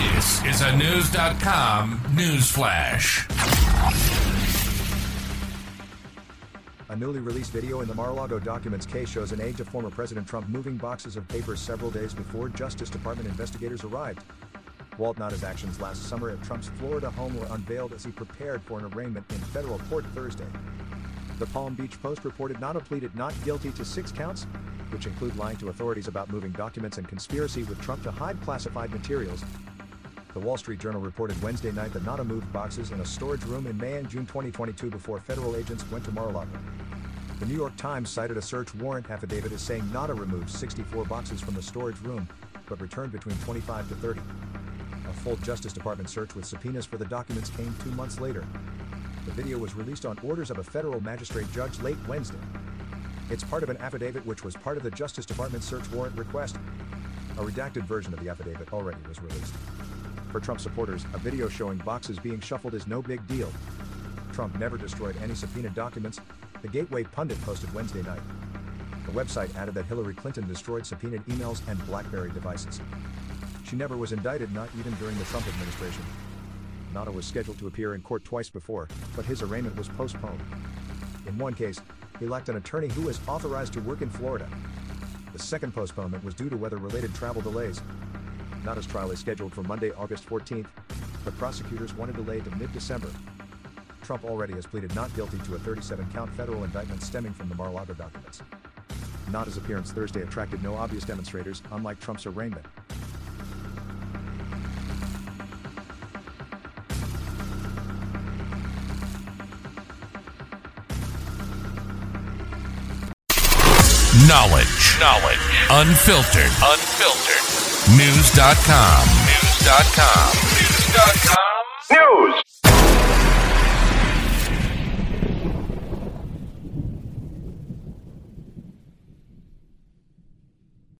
This is a Knewz.com news flash. A newly released video in the Mar-a-Lago documents case shows an aide to former President Trump moving boxes of papers several days before Justice Department investigators arrived. Walt Nauta's actions last summer at Trump's Florida home were unveiled as he prepared for an arraignment in federal court Thursday. The Palm Beach Post reported Nauta pleaded not guilty to six counts, which include lying to authorities about moving documents and conspiracy with Trump to hide classified materials. The Wall Street Journal reported Wednesday night that Nauta moved boxes in a storage room in May and June 2022 before federal agents went to Mar-a-Lago. The New York Times cited a search warrant affidavit as saying Nauta removed 64 boxes from the storage room, but returned between 25 to 30. A full Justice Department search with subpoenas for the documents came two months later. The video was released on orders of a federal magistrate judge late Wednesday. It's part of an affidavit which was part of the Justice Department search warrant request. A redacted version of the affidavit already was released. For Trump supporters, a video showing boxes being shuffled is no big deal. Trump never destroyed any subpoenaed documents, the Gateway Pundit posted Wednesday night. The website added that Hillary Clinton destroyed subpoenaed emails and BlackBerry devices. She never was indicted, not even during the Trump administration. Nauta was scheduled to appear in court twice before, but his arraignment was postponed. In one case, he lacked an attorney who was authorized to work in Florida. The second postponement was due to weather related travel delays. Nauta's trial is scheduled for Monday, August 14th, but prosecutors want to delay to mid December. Trump already has pleaded not guilty to a 37 count federal indictment stemming from the Mar a Lago documents. Nauta's appearance Thursday attracted no obvious demonstrators, unlike Trump's arraignment. Knowledge. Knowledge. Unfiltered. Unfiltered. Knewz.com. Knewz.com. Knewz.com. News.